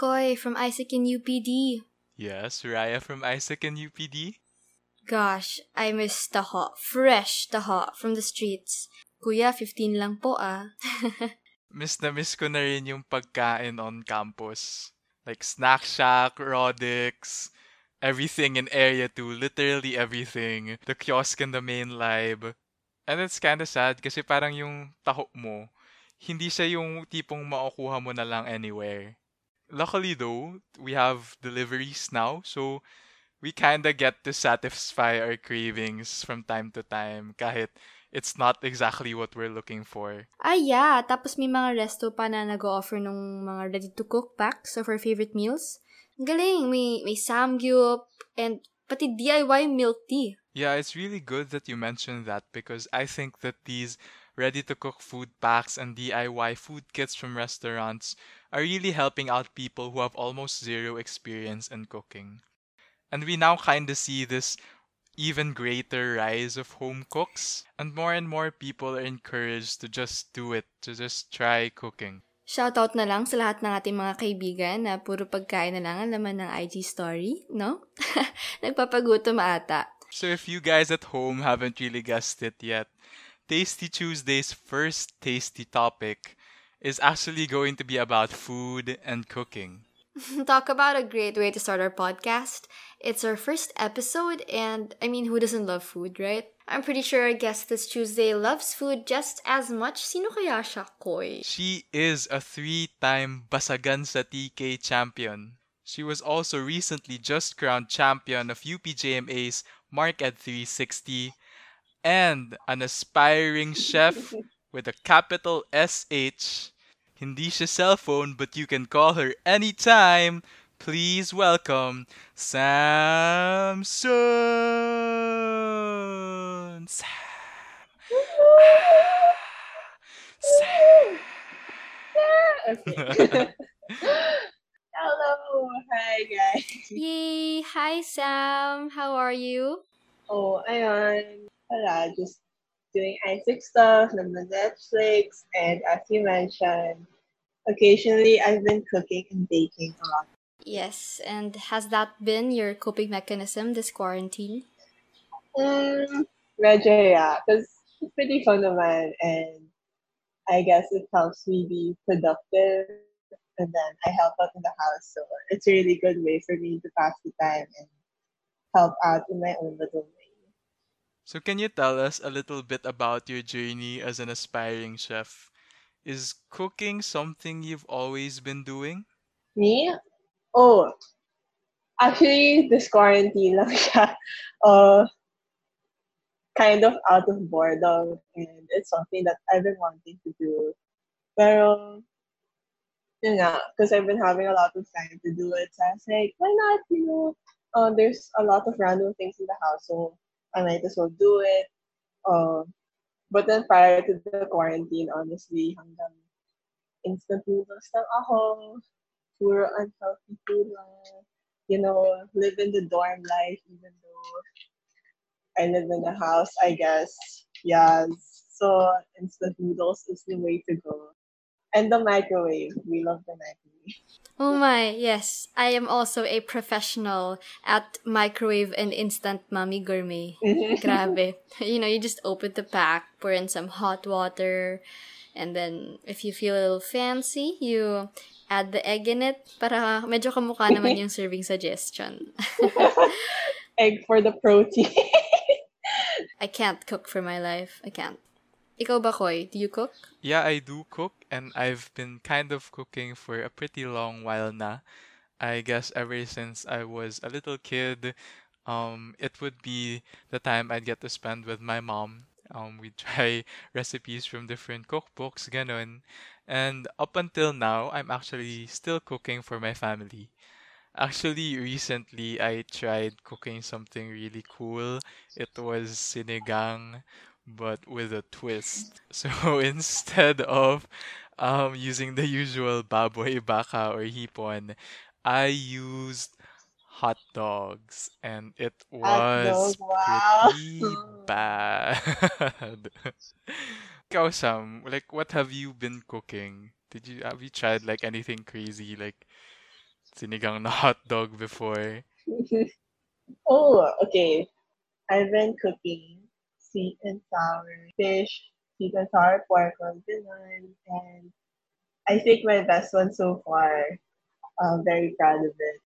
Koy from Isaac and UPD. Yes, Raya from Isaac and UPD. Gosh, I miss taho. Fresh taho from the streets. Kuya, 15 lang po ah. miss na miss ko na rin yung pagkain on campus. Like Snack Shack, Rodix, everything in Area 2, literally everything. The kiosk in the main lab. And it's kinda sad kasi parang yung taho mo, hindi siya yung tipong makukuha mo na lang anywhere. Luckily though, we have deliveries now, so we kinda get to satisfy our cravings from time to time kahit it's not exactly what we're looking for. Ah, yeah. Tapos may mga resto pa na nag-offer ng mga ready-to-cook packs of our favorite meals. Galing. May, may samgyup and pati DIY milk tea. Yeah, it's really good that you mentioned that because I think that these ready-to-cook food packs and DIY food kits from restaurants are really helping out people who have almost zero experience in cooking. And we now kind of see this even greater rise of home cooks, and more and more people are encouraged to just do it, to just try cooking. Shoutout na lang sa lahat ng ating mga kaibigan na puro pagkain na lang ang laman ng IG story, no? Nagpapagutom ata. So if you guys at home haven't really guessed it yet, Tasty Tuesday's first tasty topic is actually going to be about food and cooking. Talk about a great way to start our podcast. It's our first episode, and I mean, who doesn't love food, right? I'm pretty sure our guest this Tuesday loves food just as much. Sino kaya siya, Koy? She is a three-time Basagan sa TK champion. She was also recently just crowned champion of UPJMA's Mark at 360 and an aspiring chef with a capital SH Hindi siya cellphone, but you can call her anytime. Please welcome Samson. Sam. Sam. Sam. Yeah. Okay. Hello. Hi, guys. Yay. Hi, Sam. How are you? Oh, ayun. Wala, just doing Isaac stuff on the Netflix, and as you mentioned, occasionally I've been cooking and baking a lot. Yes, and has that been your coping mechanism this quarantine? Mm, medyo, yeah, because it's pretty fun naman, and I guess it helps me be productive, and then I help out in the house, so it's a really good way for me to pass the time and help out in my own little way. So, can you tell us a little bit about your journey as an aspiring chef? Is cooking something you've always been doing? Me? Oh, actually, this quarantine lang siya. Uh, kind of out of boredom, and it's something that I've been wanting to do. Pero, yun nga, because I've been having a lot of time to do it, so I was like, why not, you know, uh, there's a lot of random things in the house, I might as well do it. Uh, but then prior to the quarantine, honestly, hanggang instant noodles lang ako. Puro unhealthy food lang. You know, live in the dorm life even though I live in a house, I guess. Yes. So instant noodles is the way to go. And the microwave. We love the microwave. Oh my, yes. I am also a professional at microwave and instant mami gourmet. Grabe. You know, you just open the pack, pour in some hot water, and then if you feel a little fancy, you add the egg in it para medyo kamukha naman yung serving suggestion. egg for the protein. I can't cook for my life. I can't. Ikaw ba, Koy? Do you cook? Yeah, I do cook, and I've been kind of cooking for a pretty long while now. I guess ever since I was a little kid, um, it would be the time I'd get to spend with my mom. Um, we'd try recipes from different cookbooks, ganon. And up until now, I'm actually still cooking for my family. Actually, recently I tried cooking something really cool. It was sinigang but with a twist. So instead of um, using the usual baboy baka or hipon, I used hot dogs and it was wow. pretty bad. Ikaw, Sam, like what have you been cooking? Did you have you tried like anything crazy like sinigang na hot dog before. oh, okay. I've been cooking sweet and sour fish, sweet and sour pork on Pinoy, and I think my best one so far. I'm very proud of it.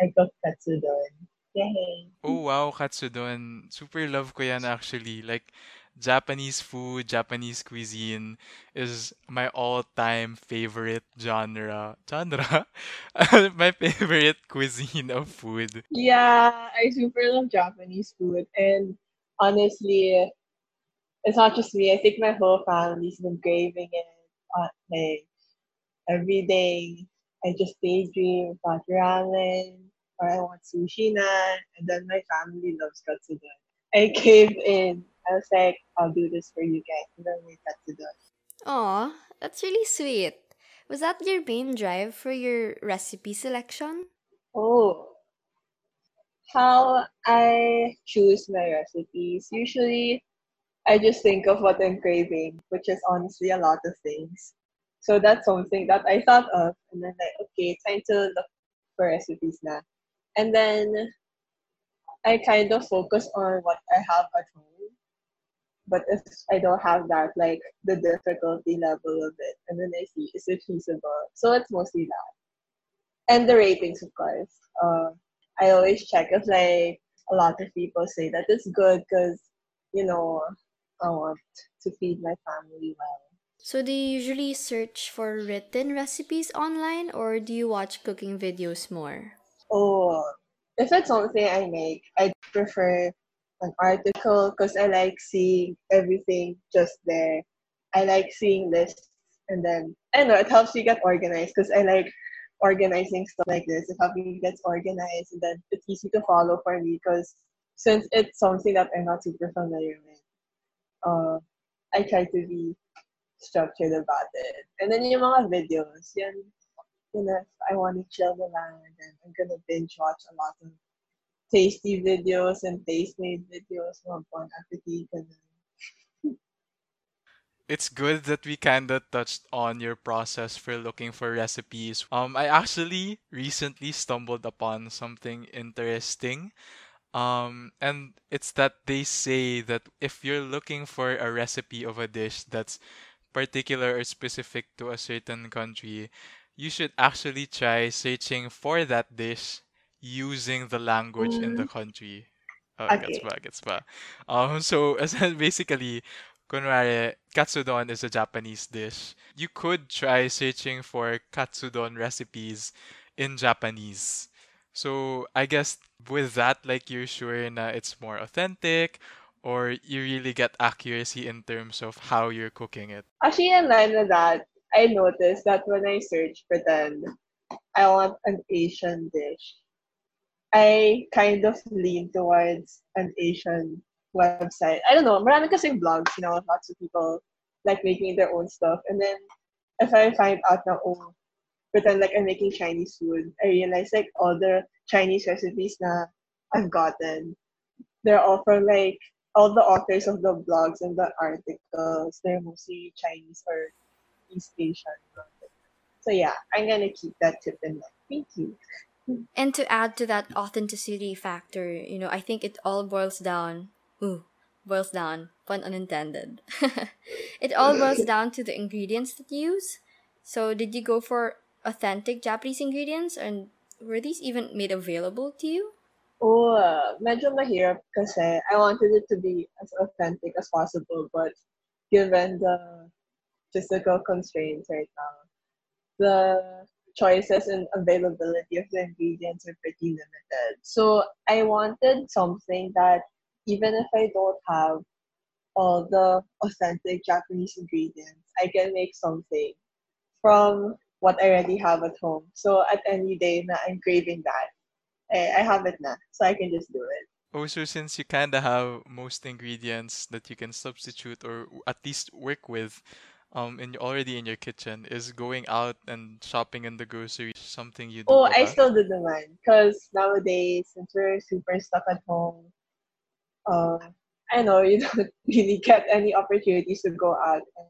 I cooked katsudon. Yay! Oh wow, katsudon. Super love ko yan actually. Like Japanese food, Japanese cuisine is my all-time favorite genre. Genre? my favorite cuisine of food. Yeah, I super love Japanese food. And honestly, it's not just me. I think my whole family's been craving it. Uh, like, every day, I just daydream about ramen or I want sushi na. And then my family loves katsudon. I came in I was like, I'll do this for you guys. And then we got to do it. Aw, that's really sweet. Was that your main drive for your recipe selection? Oh, how I choose my recipes. Usually, I just think of what I'm craving, which is honestly a lot of things. So that's something that I thought of, and then like, okay, time to look for recipes now. And then I kind of focus on what I have at home but if I don't have that, like the difficulty level of it, and then I see is it feasible. So it's mostly that, and the ratings, of course. Uh, I always check if like a lot of people say that it's good because you know I want to feed my family well. So do you usually search for written recipes online, or do you watch cooking videos more? Oh, if it's something I make, I prefer an article because I like seeing everything just there. I like seeing lists and then I know it helps you get organized because I like organizing stuff like this. It helps me get organized and then it's easy to follow for me because since it's something that I'm not super familiar with, uh, I try to be structured about it. And then yung mga videos, yan, you know, if I want to chill the land and I'm gonna binge watch a lot of tasty videos and Tastemade videos mga bon appetit It's good that we kind of touched on your process for looking for recipes. Um, I actually recently stumbled upon something interesting. Um, and it's that they say that if you're looking for a recipe of a dish that's particular or specific to a certain country, you should actually try searching for that dish using the language in the mm. country. Oh, gets Okay. ba, gets ba. Um, so as basically, kunwari, katsudon is a Japanese dish. You could try searching for katsudon recipes in Japanese. So I guess with that, like you're sure na it's more authentic, or you really get accuracy in terms of how you're cooking it. Actually, in line with that, I noticed that when I search pretend I want an Asian dish, I kind of lean towards an Asian website. I don't know, marami kasing blogs, you know, lots of people like making their own stuff. And then if I find out na, oh, pretend like I'm making Chinese food, I realize like all the Chinese recipes na I've gotten, they're all from like all the authors of the blogs and the articles, they're mostly Chinese or East Asian. So yeah, I'm gonna keep that tip in mind. Thank you. And to add to that authenticity factor, you know, I think it all boils down, ooh, boils down, pun unintended. it all boils down to the ingredients that you use. So, did you go for authentic Japanese ingredients and were these even made available to you? Oh, uh, medyo mahirap kasi I wanted it to be as authentic as possible but given the physical constraints right now, the choices and availability of the ingredients are pretty limited. So I wanted something that even if I don't have all the authentic Japanese ingredients, I can make something from what I already have at home. So at any day na I'm craving that, I, I have it now, so I can just do it. Also, since you kind of have most ingredients that you can substitute or at least work with, um in already in your kitchen is going out and shopping in the grocery something you do Oh, I still do the one because nowadays since we're super stuck at home, uh, I know you don't really get any opportunities to go out, and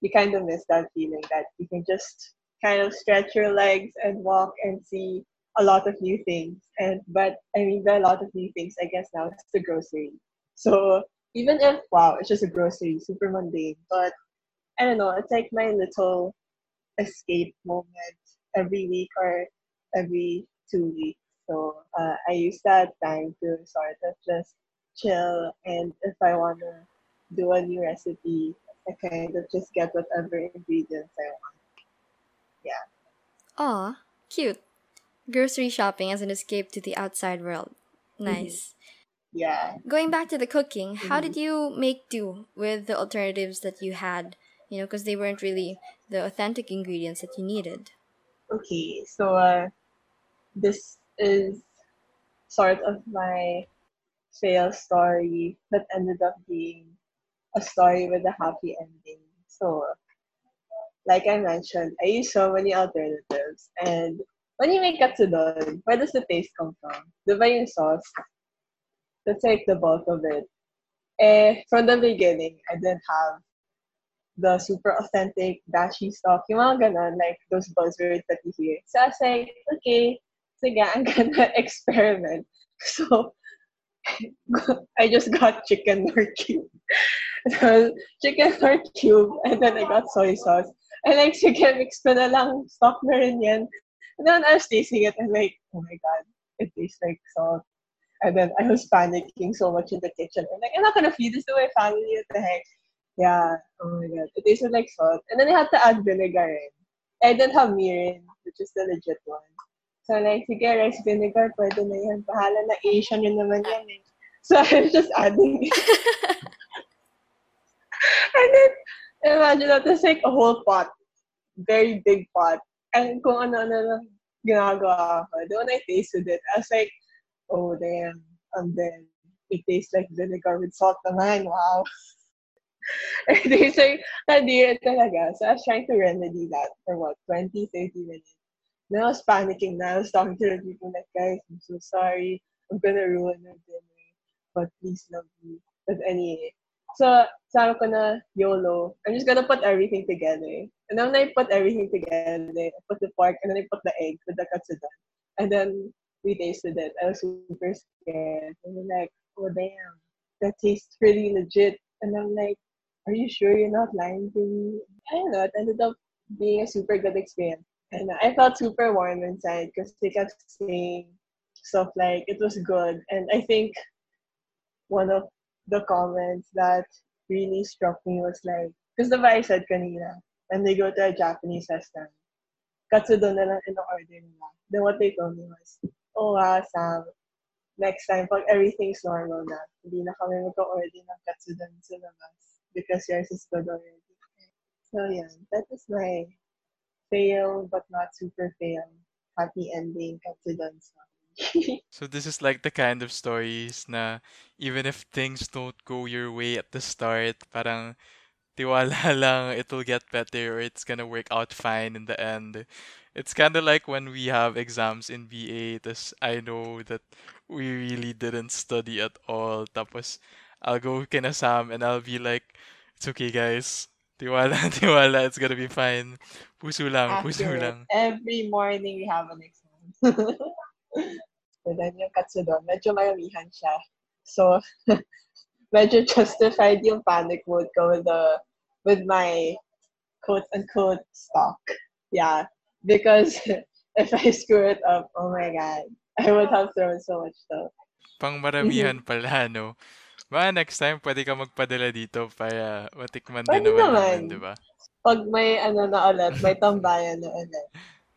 you kind of miss that feeling that you can just kind of stretch your legs and walk and see a lot of new things. And but I mean, there are a lot of new things. I guess now it's the grocery. So even if wow, it's just a grocery, super mundane, but I don't know. It's like my little escape moment every week or every two weeks. So uh, I use that time to sort of just chill, and if I wanna do a new recipe, I kind of just get whatever ingredients I want. Yeah. Aw, cute. Grocery shopping as an escape to the outside world. Nice. Yeah. Going back to the cooking, how Mhm. did you make do with the alternatives that you had? You know, because they weren't really the authentic ingredients that you needed. Okay. So uh, this is sort of my fail story that ended up being a story with a happy ending. So, like I mentioned, I use so many alternatives. And when you make katsudon, where does the taste come from? The yung sauce? That's like the bulk of it. Eh, from the beginning, I didn't have the super authentic dashi stock. Yung ganon, like those buzzwords that you hear. So I was like, okay, sige, I'm gonna experiment. So, I just got chicken Knorr cube. Chicken Knorr cube, and then I got soy sauce. And like, sige, mix ko na lang, stock na. And then I was tasting it, and like, oh my god, it tastes like salt. And then I was panicking so much in the kitchen. I'm like, I'm not gonna feed this to my family, what the heck? Yeah, oh my god, it tasted like salt. And then I had to add vinegar in. I didn't have mirin, which is the legit one. So like, sige, rice vinegar, pwede na yan. Bahala na, Asian yun naman yan eh. So I was just adding it. and then, imagine that, there's like a whole pot. Very big pot. And kung ano-ano lang ginagawa ko. When I tasted it, I was like, oh damn. And then, it tastes like vinegar with salt naman. Wow. it tastes like kadiri talaga. So I was trying to remedy that for what, 20, 30 minutes. Then I was panicking na. I was talking to the people like, guys, I'm so sorry. I'm gonna ruin your dinner. But please love me. But anyway. So, sabi ko na, YOLO. I'm just gonna put everything together. And then I put everything together, I put the pork and then I put the egg with the katsudon. And then we tasted it. I was super scared. And we're like, oh damn, that tastes pretty legit. And I'm like, are you sure you're not lying to me? I don't know. It ended up being a super good experience. And I felt super warm inside because they kept saying stuff like it was good. And I think one of the comments that really struck me was like, because the I said kanina, and they go to a Japanese restaurant, katsudon na lang in-order nila. Then what they told me was, oh ah, Sam, next time, pag everything's normal na, hindi na kami mag-order ng katsudon sa labas because yours is good already. So yeah, that is my fail but not super fail. Happy ending katsudon story. So this is like the kind of stories na even if things don't go your way at the start, parang tiwala lang it'll get better or it's gonna work out fine in the end. It's kind of like when we have exams in BA, tas I know that we really didn't study at all. Tapos I'll go kina Sam and I'll be like, it's okay guys. Tiwala, tiwala, it's gonna be fine. Puso lang, puso Accurate. lang. Every morning we have an exam. and then yung katsudon, medyo maramihan siya. So, medyo justified yung panic mode ko with the with my quote unquote stock. Yeah. Because if I screw it up, oh my god, I would have thrown so much stuff. Pang maramihan pala, no? Baka next time, pwede ka magpadala dito para matikman din Pwede naman naman. di ba? Pag may ano na ulit, may tambayan na ulit.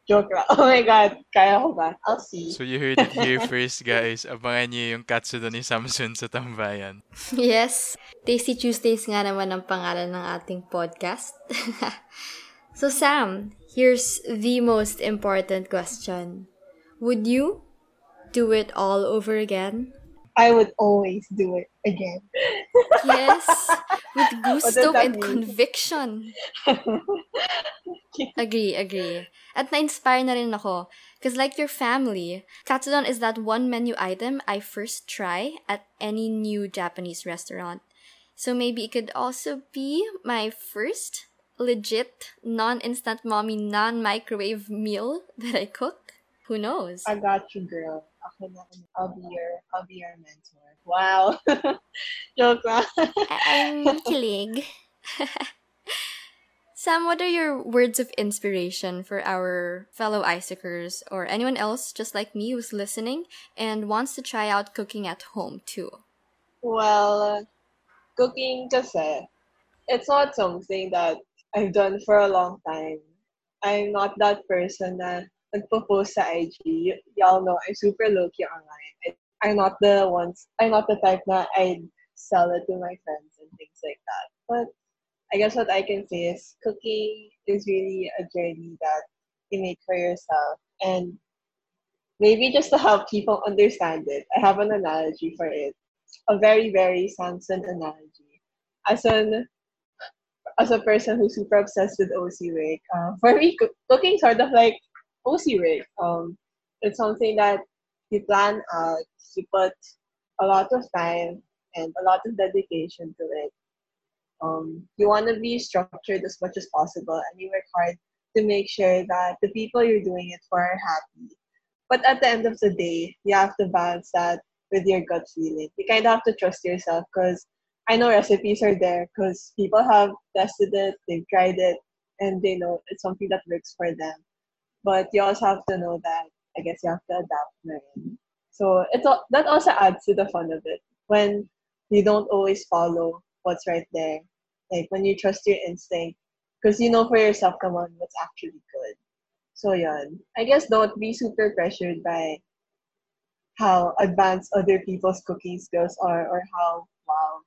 Joke lang. Oh my god, kaya ko ba? I'll see. So you heard it here first, guys. Abangan niyo yung katsudon ni Samson sa tambayan. Yes. Tasty Tuesdays nga naman ang pangalan ng ating podcast. so Sam, here's the most important question. Would you do it all over again? I would always do it again. Yes. With gusto and mean? conviction. Agree, agree. At na-inspire na rin ako. Because like your family, katsudon is that one menu item I first try at any new Japanese restaurant. So maybe it could also be my first legit non-instant mami non-microwave meal that I cook? Who knows? I got you, girl. Ako na, I'll be your, I'll be your mentor. Wow. Joke lang. I'm kilig. Sam, what are your words of inspiration for our fellow Isaacers or anyone else just like me who's listening and wants to try out cooking at home too? Well, uh, cooking kasi, uh, it's not something that I've done for a long time. I'm not that person na nagpo-post sa IG. Y- y'all know, I'm super low-key online. I- I'm not the ones, I'm not the type na I'd sell it to my friends and things like that. But I guess what I can say is cooking is really a journey that you make for yourself. And maybe just to help people understand it, I have an analogy for it. A very, very Samson analogy. As an as a person who's super obsessed with OC Rick, uh, for me, cook- cooking sort of like OC Rick. Um, it's something that you plan out, you put a lot of time and a lot of dedication to it. Um, you want to be structured as much as possible, and you work hard to make sure that the people you're doing it for are happy. But at the end of the day, you have to balance that with your gut feeling. You kind of have to trust yourself because I know recipes are there because people have tested it, they've tried it, and they know it's something that works for them. But you also have to know that I guess you have to adapt rin. So it's all, that also adds to the fun of it when you don't always follow what's right there. Like when you trust your instinct, because you know for yourself, come on, what's actually good. So yun. I guess don't be super pressured by how advanced other people's cooking skills are or how wow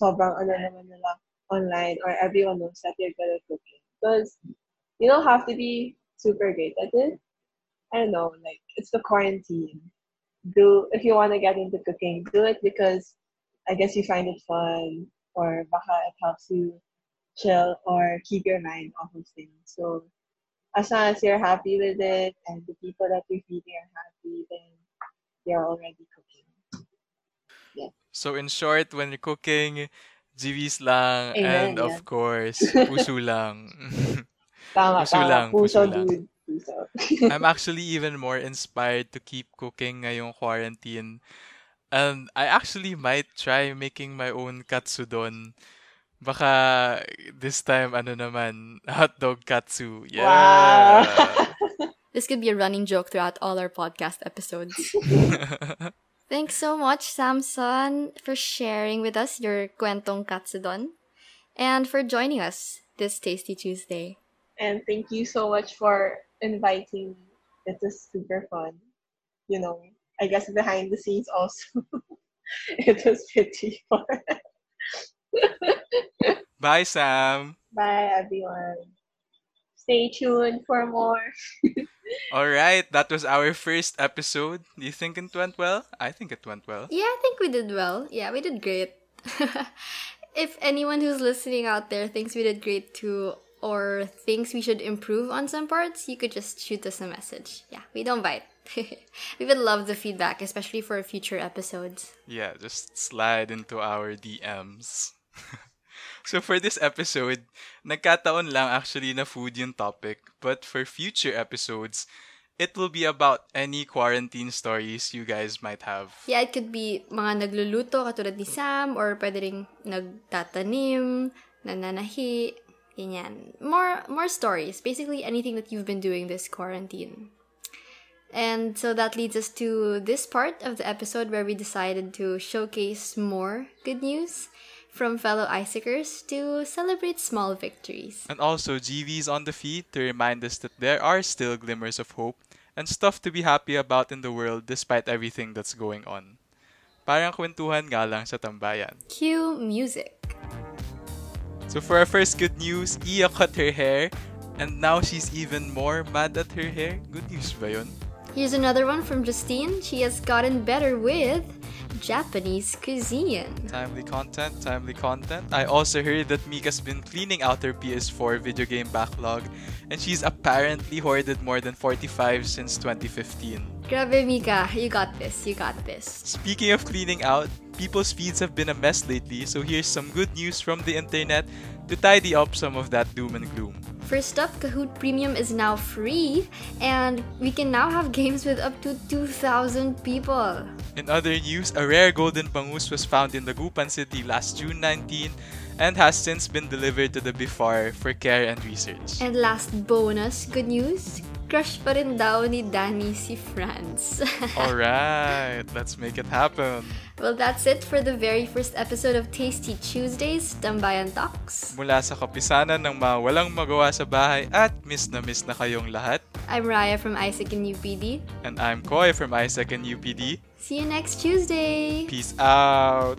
sobrang ano naman nila online or everyone knows that you're good at cooking. Because you don't have to be super great at it. I don't know, like it's the quarantine. Do if you want to get into cooking, do it because I guess you find it fun or baka it helps you chill or keep your mind off of things. So as long as you're happy with it and the people that you're feeding are happy, then you're already cooking. So in short, when you're cooking, GVs lang Amen, and of course, puso lang. Tama, Puso tama. lang, puso, puso lang. dude. Puso. I'm actually even more inspired to keep cooking ngayong quarantine. And I actually might try making my own katsudon. Baka this time, ano naman, hotdog katsu. Yeah. Wow. This could be a running joke throughout all our podcast episodes. Thanks so much, Samson, for sharing with us your kwentong katsudon and for joining us this Tasty Tuesday. And thank you so much for inviting me. It was super fun. You know, I guess behind the scenes also, it was pretty fun. Bye, Sam. Bye, everyone. Stay tuned for more. All right, that was our first episode. Do you think it went well? I think it went well. Yeah, I think we did well. Yeah, we did great. if anyone who's listening out there thinks we did great too, or thinks we should improve on some parts, you could just shoot us a message. Yeah, we don't bite. we would love the feedback, especially for future episodes. Yeah, just slide into our DMs. so for this episode, nagkataon lang actually na food yung topic, but for future episodes, it will be about any quarantine stories you guys might have. Yeah, it could be mga nagluluto katulad ni Sam or pwede ring nagtatanim, nananahi, ganyan. More, more stories. Basically, anything that you've been doing this quarantine. And so that leads us to this part of the episode where we decided to showcase more good news from fellow Isaacers to celebrate small victories. And also, GV's on the feed to remind us that there are still glimmers of hope and stuff to be happy about in the world despite everything that's going on. Parang kwentuhan nga lang sa tambayan. Cue music. So for our first good news, Iya cut her hair and now she's even more mad at her hair. Good news ba yun? Here's another one from Justine. She has gotten better with Japanese cuisine. Timely content, timely content. I also heard that Mika's been cleaning out her PS4 video game backlog and she's apparently hoarded more than 45 since 2015. Grabe, Mika. You got this. You got this. Speaking of cleaning out, people's feeds have been a mess lately, so here's some good news from the internet to tidy up some of that doom and gloom. First up, Kahoot Premium is now free, and we can now have games with up to 2,000 people. In other news, a rare golden bangus was found in Dagupan City last June 19 and has since been delivered to the BFAR for care and research. And last bonus, good news, crush pa rin daw ni Danny si Franz. Alright, let's make it happen. Well, that's it for the very first episode of Tasty Tuesdays, Tambayan Talks. Mula sa kapisanan ng mga walang magawa sa bahay at miss na miss na kayong lahat. I'm Raya from Isaac and UPD. And I'm Koy from Isaac and UPD. See you next Tuesday! Peace out!